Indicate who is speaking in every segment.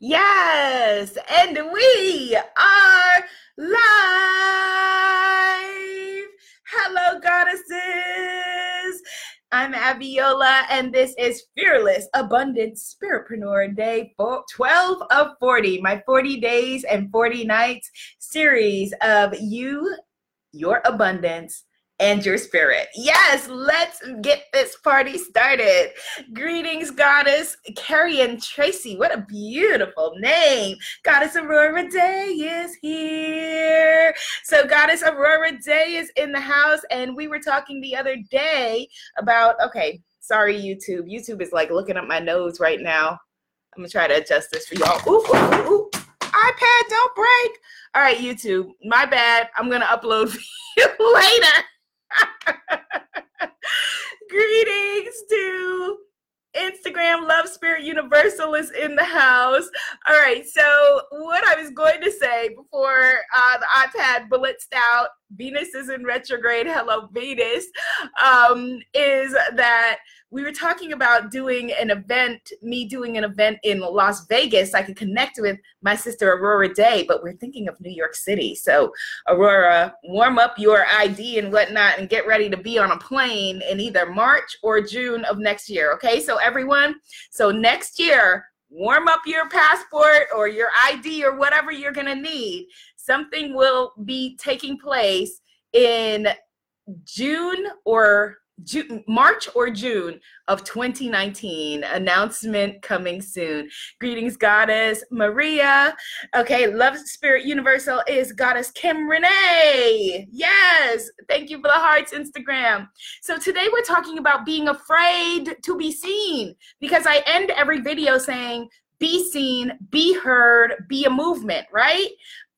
Speaker 1: Yes, and we are live. Hello, goddesses. I'm Abiola, and this is Fearless Abundant Spiritpreneur Day 12 of 40, my 40 days and 40 nights series of you, your abundance, and your spirit. Yes, let's get this party started. Greetings, Goddess Carrie and Tracy. What a beautiful name. Goddess Aurora Day is here. So, Goddess Aurora Day is in the house, and we were talking the other day about, okay, sorry, YouTube. YouTube is like looking up my nose right now. I'm gonna try to adjust this for y'all. Ooh, ooh, ooh. Ooh, iPad, don't break. All right, YouTube, my bad. I'm gonna upload later. Greetings to Instagram Love Spirit Universal is in the house. All right, so what I was going to say before uh, the iPad blitzed out, Venus is in retrograde, hello Venus, um, is that we were talking about doing an event, me doing an event in Las Vegas. I could connect with my sister Aurora Day, but we're thinking of New York City. So, Aurora, warm up your ID and whatnot and get ready to be on a plane in either March or June of next year. Okay, so everyone, so next year, warm up your passport or your ID or whatever you're going to need. Something will be taking place in June or June, March or June of 2019. Announcement coming soon. Greetings, Goddess Maria. Okay, Love Spirit Universal is Goddess Kim Renee. Yes, thank you for the hearts, Instagram. So today we're talking about being afraid to be seen because I end every video saying, be seen, be heard, be a movement, right?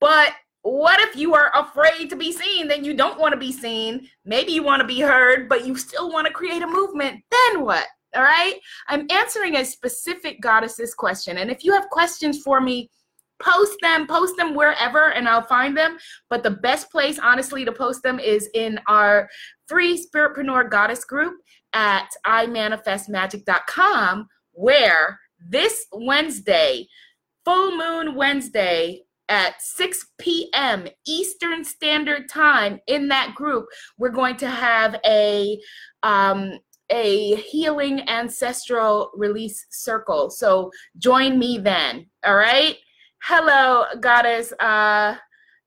Speaker 1: But what if you are afraid to be seen? Then you don't want to be seen. Maybe you want to be heard but you still want to create a movement. Then what all right? I'm answering a specific goddesses question and if you have questions for me post them post them wherever and i'll find them. But the best place honestly to post them is in our free spiritpreneur goddess group at imanifestmagic.com where this wednesday full moon wednesday at 6 p.m. Eastern Standard Time in that group, we're going to have a um, a healing ancestral release circle. So join me then. All right. Hello, goddess. Uh,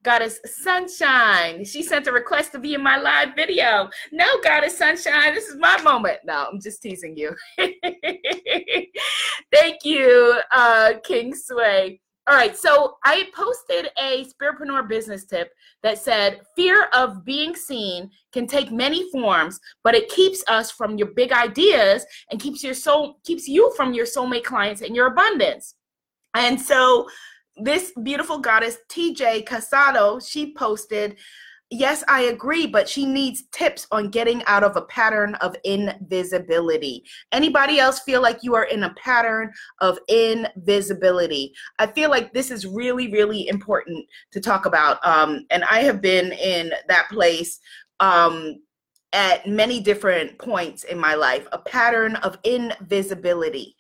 Speaker 1: Goddess Sunshine. She sent a request to be in my live video. No, Goddess Sunshine, this is my moment. No, I'm just teasing you. Thank you, uh, King Sway. All right, so I posted a Spiritpreneur business tip that said fear of being seen can take many forms, but it keeps us from your big ideas and keeps your soul keeps you from your soulmate clients and your abundance. And so this beautiful goddess TJ Casado, she posted yes, I agree, but she needs tips on getting out of a pattern of invisibility. Anybody else feel like you are in a pattern of invisibility? I feel like this is really, really important to talk about. Um, and I have been in that place um, at many different points in my life, a pattern of invisibility.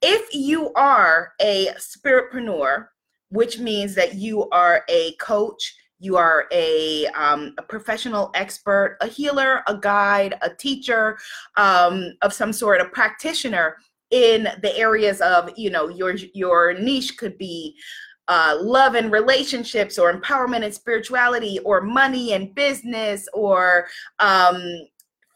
Speaker 1: If you are a spiritpreneur, which means that you are a coach, you are a, um, a professional expert, a healer, a guide, a teacher um, of some sort, a practitioner in the areas of, you know, your your niche could be uh, love and relationships or empowerment and spirituality or money and business or um,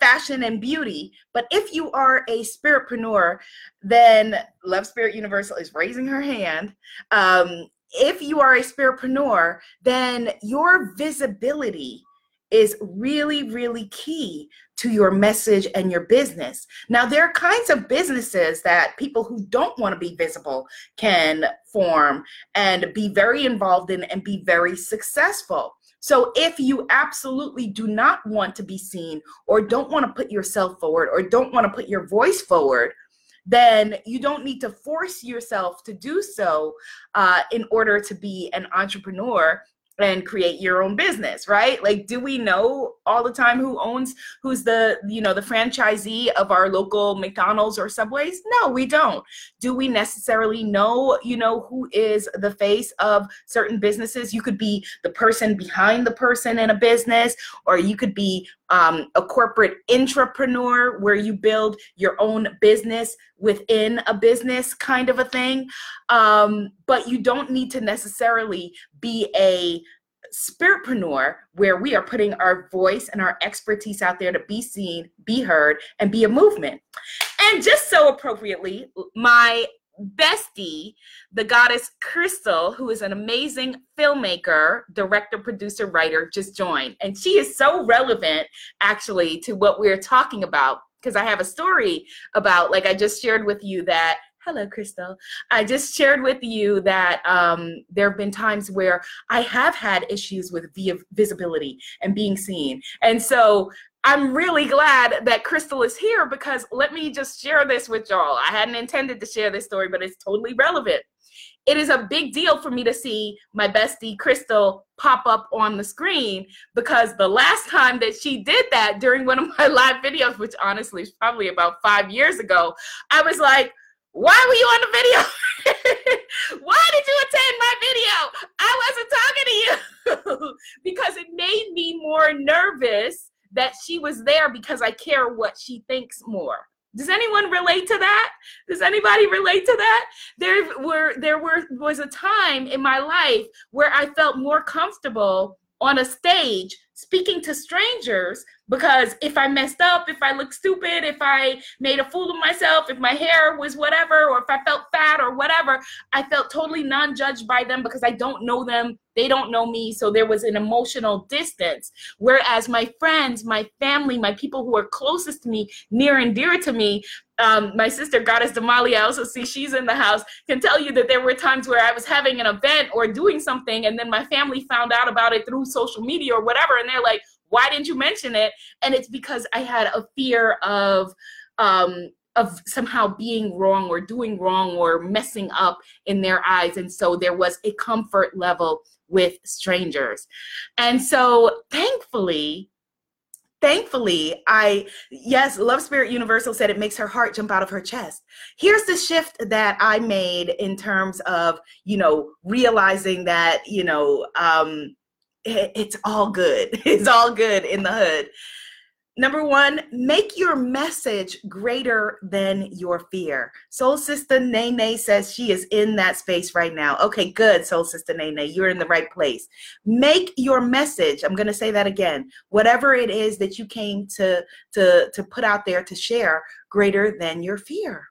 Speaker 1: fashion and beauty. But if you are a spiritpreneur, then Love Spirit Universal is raising her hand. Um, if you are a spiritpreneur, then your visibility is really, really key to your message and your business. Now, there are kinds of businesses that people who don't want to be visible can form and be very involved in and be very successful. So, if you absolutely do not want to be seen, or don't want to put yourself forward, or don't want to put your voice forward, then you don't need to force yourself to do so uh, in order to be an entrepreneur and create your own business right? Like do we know all the time who owns who's the you know the franchisee of our local mcdonald's or subways? No we don't. Do we necessarily know you know who is the face of certain businesses? You could be the person behind the person in a business or you could be um, a corporate entrepreneur where you build your own business within a business kind of a thing um, but you don't need to necessarily be a spiritpreneur where we are putting our voice and our expertise out there to be seen, be heard, and be a movement. And just so appropriately, my bestie, the goddess Crystal, who is an amazing filmmaker, director, producer, writer, just joined. And she is so relevant actually to what we're talking about because I have a story about, like I just shared with you, that hello crystal. I just shared with you that um, there have been times where i have had issues with visibility and being seen. And so i'm really glad that crystal is here because let me just share this with y'all. I hadn't intended to share this story but it's totally relevant. It is a big deal for me to see my bestie crystal pop up on the screen because the last time that she did that during one of my live videos which honestly is probably about five years ago i was like why were you on the video? Why did you attend my video? I wasn't talking to you because it made me more nervous that she was there because I care what she thinks more. Does anyone relate to that? Does anybody relate to that? There were there were was a time in my life where I felt more comfortable on a stage speaking to strangers because if I messed up, if I looked stupid, if I made a fool of myself, if my hair was whatever, or if I felt fat or whatever, I felt totally non judged by them because I don't know them. They don't know me. So there was an emotional distance. Whereas my friends, my family, my people who are closest to me, near and dear to me, um, my sister goddess damali i also see she's in the house can tell you that there were times where i was having an event or doing something and then my family found out about it through social media or whatever and they're like why didn't you mention it? And it's because i had a fear of um, of somehow being wrong or doing wrong or messing up in their eyes. And so there was a comfort level with strangers. And so thankfully thankfully i yes love spirit universal said it makes her heart jump out of her chest. Here's the shift that i made in terms of you know realizing that you know um it's all good it's all good in the hood Number one, make your message greater than your fear. Soul Sister Nene says she is in that space right now. Okay, good, Soul Sister Nene. You're in the right place. Make your message, I'm going to say that again, whatever it is that you came to, to, to put out there to share, greater than your fear.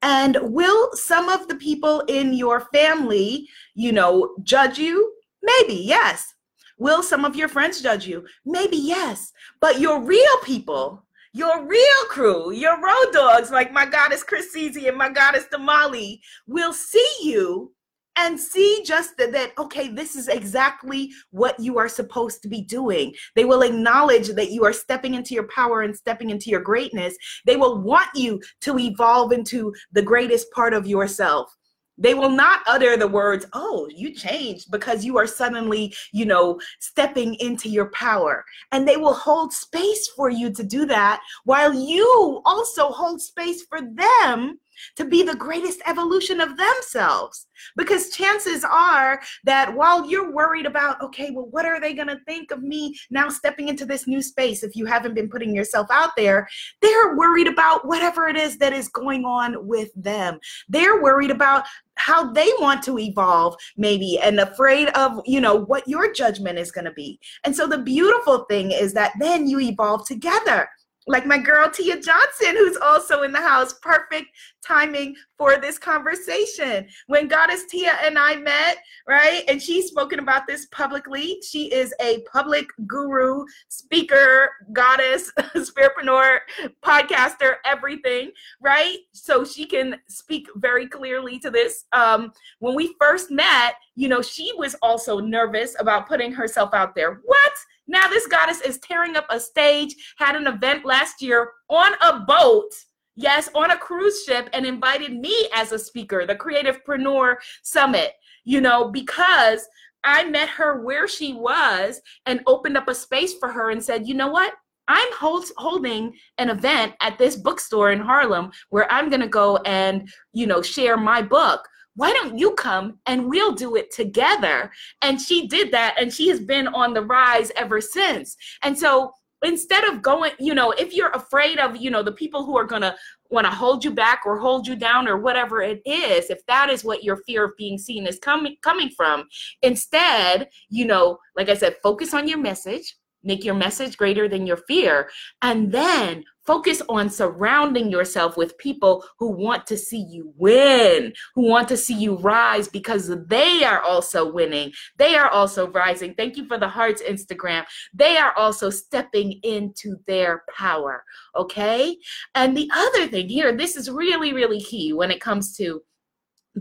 Speaker 1: And will some of the people in your family, you know, judge you? Maybe, yes. Will some of your friends judge you? Maybe yes. But your real people, your real crew, your road dogs, like my goddess Chris and my goddess Damali, will see you and see just that, that, okay this is exactly what you are supposed to be doing they will acknowledge that you are stepping into your power and stepping into your greatness they will want you to evolve into the greatest part of yourself they will not utter the words, oh, you changed because you are suddenly, you know, stepping into your power. And they will hold space for you to do that while you also hold space for them to be the greatest evolution of themselves. Because chances are that while you're worried about, okay, well, what are they going to think of me now stepping into this new space if you haven't been putting yourself out there, they're worried about whatever it is that is going on with them. They're worried about how they want to evolve maybe and afraid of you know what your judgment is going to be and so the beautiful thing is that then you evolve together like my girl Tia Johnson, who's also in the house. Perfect timing for this conversation. When Goddess Tia and I met, right, and she's spoken about this publicly. She is a public guru, speaker, goddess, spiritpreneur, podcaster, everything, right? So she can speak very clearly to this. Um, when we first met, you know, she was also nervous about putting herself out there. What? Now this goddess is tearing up a stage, had an event last year on a boat yes, on a cruise ship and invited me as a speaker, the Creativepreneur Summit, you know, because I met her where she was and opened up a space for her and said, you know what? I'm hold, holding an event at this bookstore in Harlem where I'm going to go and, you know, share my book. Why don't you come and we'll do it together? And she did that and she has been on the rise ever since. And so instead of going, you know, if you're afraid of, you know, the people who are going to want to hold you back or hold you down or whatever it is, if that is what your fear of being seen is coming coming from, instead, you know, like I said, focus on your message Make your message greater than your fear. And then focus on surrounding yourself with people who want to see you win, who want to see you rise because they are also winning. They are also rising. Thank you for the hearts, Instagram. They are also stepping into their power. Okay. And the other thing here, this is really, really key when it comes to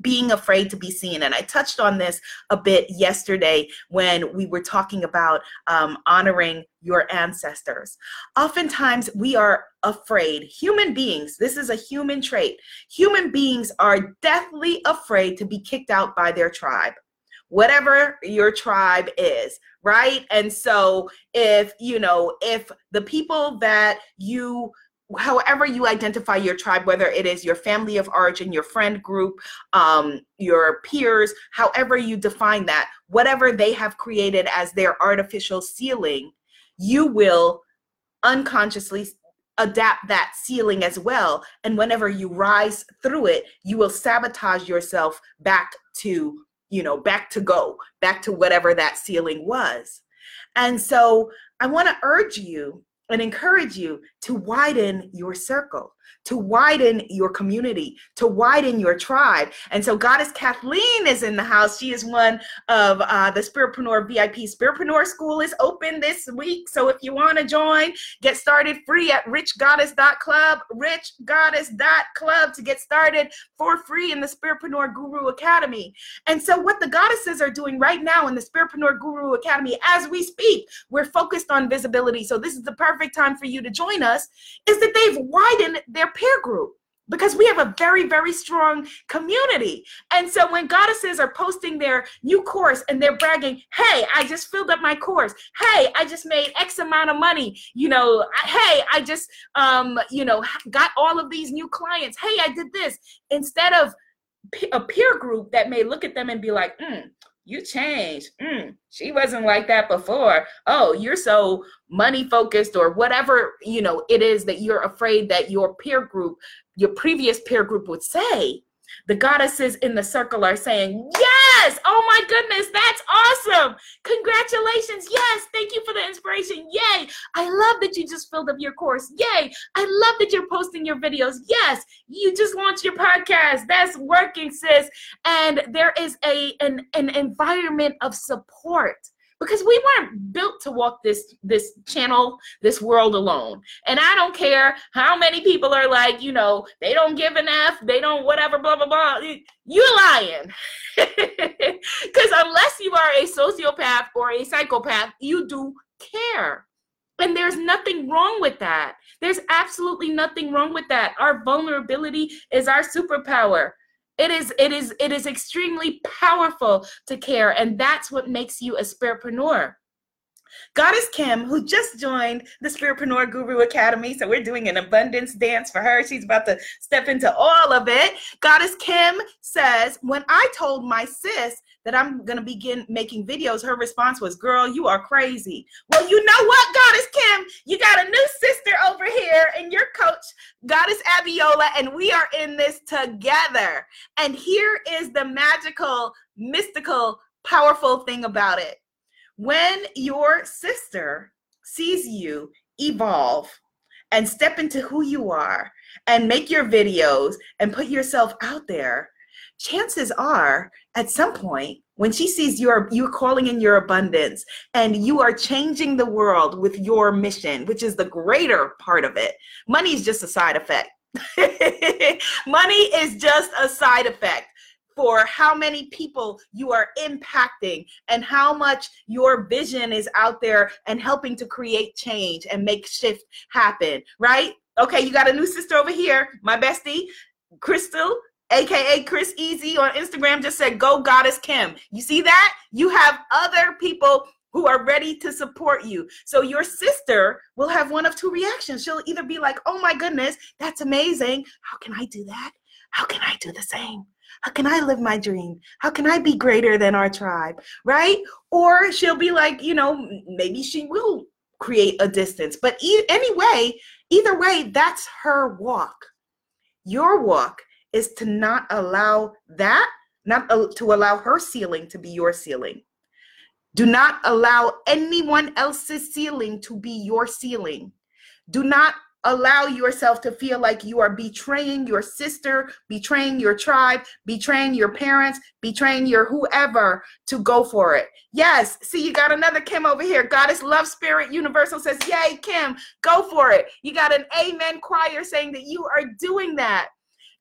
Speaker 1: being afraid to be seen. And I touched on this a bit yesterday when we were talking about um, honoring your ancestors. Oftentimes, we are afraid. Human beings, this is a human trait. Human beings are deathly afraid to be kicked out by their tribe. Whatever your tribe is, right? And so, if you know, if the people that you however you identify your tribe, whether it is your family of origin, your friend group, um, your peers, however you define that, whatever they have created as their artificial ceiling, you will unconsciously adapt that ceiling as well. And whenever you rise through it, you will sabotage yourself back to, you know, back to go, back to whatever that ceiling was. And so I want to urge you and encourage you to widen your circle to widen your community, to widen your tribe. And so Goddess Kathleen is in the house. She is one of uh, the Spiritpreneur VIP. Spiritpreneur School is open this week. So if you want to join, get started free at richgoddess.club, richgoddess.club to get started for free in the Spiritpreneur Guru Academy. And so what the goddesses are doing right now in the Spiritpreneur Guru Academy as we speak, we're focused on visibility. So this is the perfect time for you to join us, is that they've widened their peer group because we have a very very strong community. And so when goddesses are posting their new course and they're bragging hey i just filled up my course. Hey i just made x amount of money. You know hey i just um you know got all of these new clients. Hey i did this. Instead of a peer group that may look at them and be like mm, you changed. Mm, she wasn't like that before. Oh, you're so money focused or whatever, you know, it is that you're afraid that your peer group, your previous peer group would say. The goddesses in the circle are saying, Yes, oh my goodness, that's awesome. Congratulations. Yes, thank you for the inspiration. Yay. I love that you just filled up your course. Yay. I love that you're posting your videos. Yes, you just launched your podcast. That's working, sis. And there is a an, an environment of support because we weren't built to walk this this channel this world alone. And i don't care how many people are like you know they don't give an f they don't whatever blah blah blah. You're lying. Because unless you are a sociopath or a psychopath you do care. And there's nothing wrong with that. There's absolutely nothing wrong with that. Our vulnerability is our superpower it is it is it is extremely powerful to care and that's what makes you a spiritpreneur Goddess Kim, who just joined the Spiritpreneur Guru Academy. So we're doing an abundance dance for her. She's about to step into all of it. Goddess Kim says, When I told my sis that I'm going to begin making videos, her response was, Girl, you are crazy. Well, you know what, Goddess Kim? You got a new sister over here, and your coach, Goddess Abiola, and we are in this together. And here is the magical, mystical, powerful thing about it. When your sister sees you evolve and step into who you are and make your videos and put yourself out there, chances are at some point when she sees you are you calling in your abundance and you are changing the world with your mission which is the greater part of it money is just a side effect. Money is just a side effect for how many people you are impacting and how much your vision is out there and helping to create change and make shift happen right? Okay you got a new sister over here my bestie crystal aka Chris Easy on Instagram, just said, Go Goddess Kim. You see that? You have other people who are ready to support you. So your sister will have one of two reactions. She'll either be like, Oh my goodness, that's amazing. How can I do that? How can I do the same? How can I live my dream? How can I be greater than our tribe? Right? Or she'll be like, you know, maybe she will create a distance. But e- anyway, either way, that's her walk. Your walk is to not allow that, not to allow her ceiling to be your ceiling. Do not allow anyone else's ceiling to be your ceiling. Do not allow yourself to feel like you are betraying your sister, betraying your tribe, betraying your parents, betraying your whoever to go for it. Yes, see, you got another Kim over here. Goddess Love Spirit Universal says, Yay, Kim, go for it. You got an Amen choir saying that you are doing that.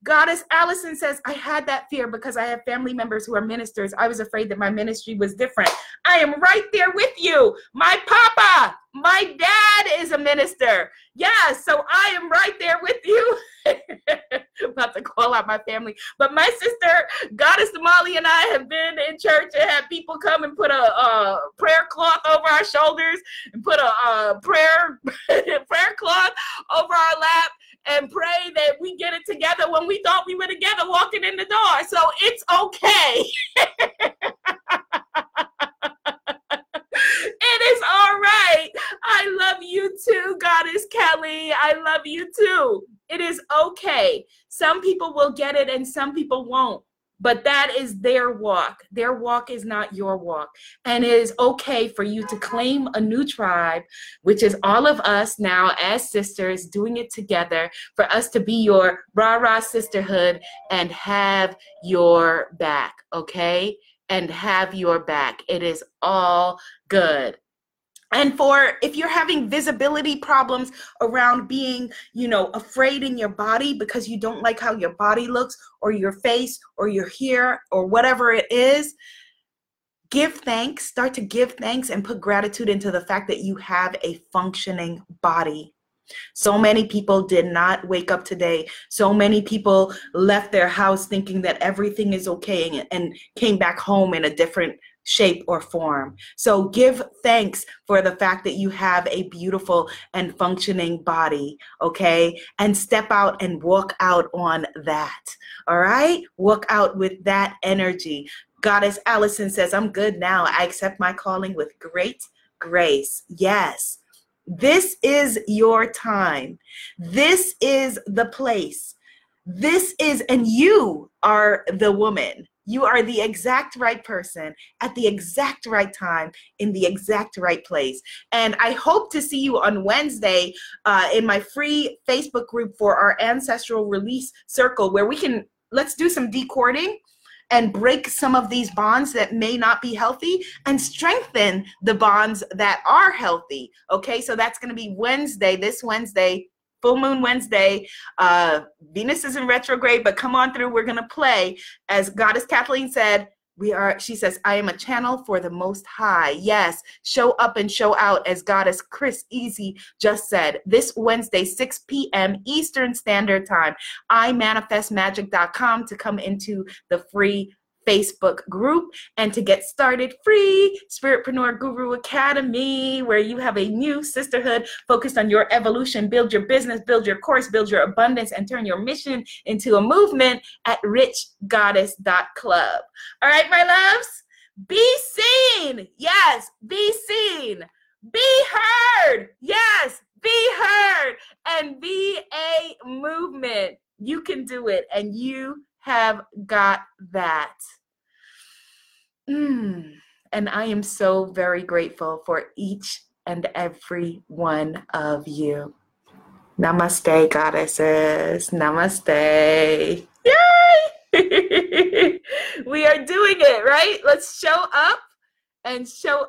Speaker 1: Goddess Allison says, I had that fear because I have family members who are ministers. I was afraid that my ministry was different. I am right there with you. My papa, my dad is a minister. Yeah, so I am right there with you. about to call out my family. But my sister, Goddess Damali, and I have been in church and had people come and put a, a prayer cloth over our shoulders and put a, a prayer prayer cloth over our lap and pray that we get it together when we thought we were together walking in the door. So it's okay. it is all right. I love you too, Goddess Kelly. I love you too. It is okay. Some people will get it and some people won't but that is their walk. Their walk is not your walk. And it is okay for you to claim a new tribe, which is all of us now as sisters doing it together, for us to be your rah rah sisterhood and have your back, okay? And have your back. It is all good and for if you're having visibility problems around being you know afraid in your body because you don't like how your body looks or your face or your hair or whatever it is give thanks start to give thanks and put gratitude into the fact that you have a functioning body so many people did not wake up today. So many people left their house thinking that everything is okay and, came back home in a different shape, or form. So give thanks for the fact that you have a beautiful and functioning body, okay? And step out and walk out on that, all right? Walk out with that energy. Goddess Allison says, I'm good now. I accept my calling with great grace. Yes. This is your time. This is the place. This is, and you are the woman you are the exact right person at the exact right time in the exact right place. And I hope to see you on Wednesday uh, in my free Facebook group for our ancestral release circle where we can let's do some decording and break some of these bonds that may not be healthy and strengthen the bonds that are healthy. Okay, so that's going to be Wednesday, this Wednesday, full moon Wednesday. Uh, Venus is in retrograde, but come on through. We're going to play. As Goddess Kathleen said, we are, she says, I am a channel for the most high. Yes, show up and show out, as Goddess Chris Easy just said. This Wednesday, 6 p.m. Eastern Standard Time, imanifestmagic.com to come into the free Facebook group and to get started free, Spiritpreneur Guru Academy, where you have a new sisterhood focused on your evolution, build your business, build your course, build your abundance, and turn your mission into a movement at richgoddess.club. All right, my loves, be seen. Yes, be seen. Be heard. Yes, be heard. And be a movement. You can do it, and you have got that. Mm. And I am so very grateful for each and every one of you. Namaste, goddesses. Namaste. Yay! we are doing it, right? Let's show up and show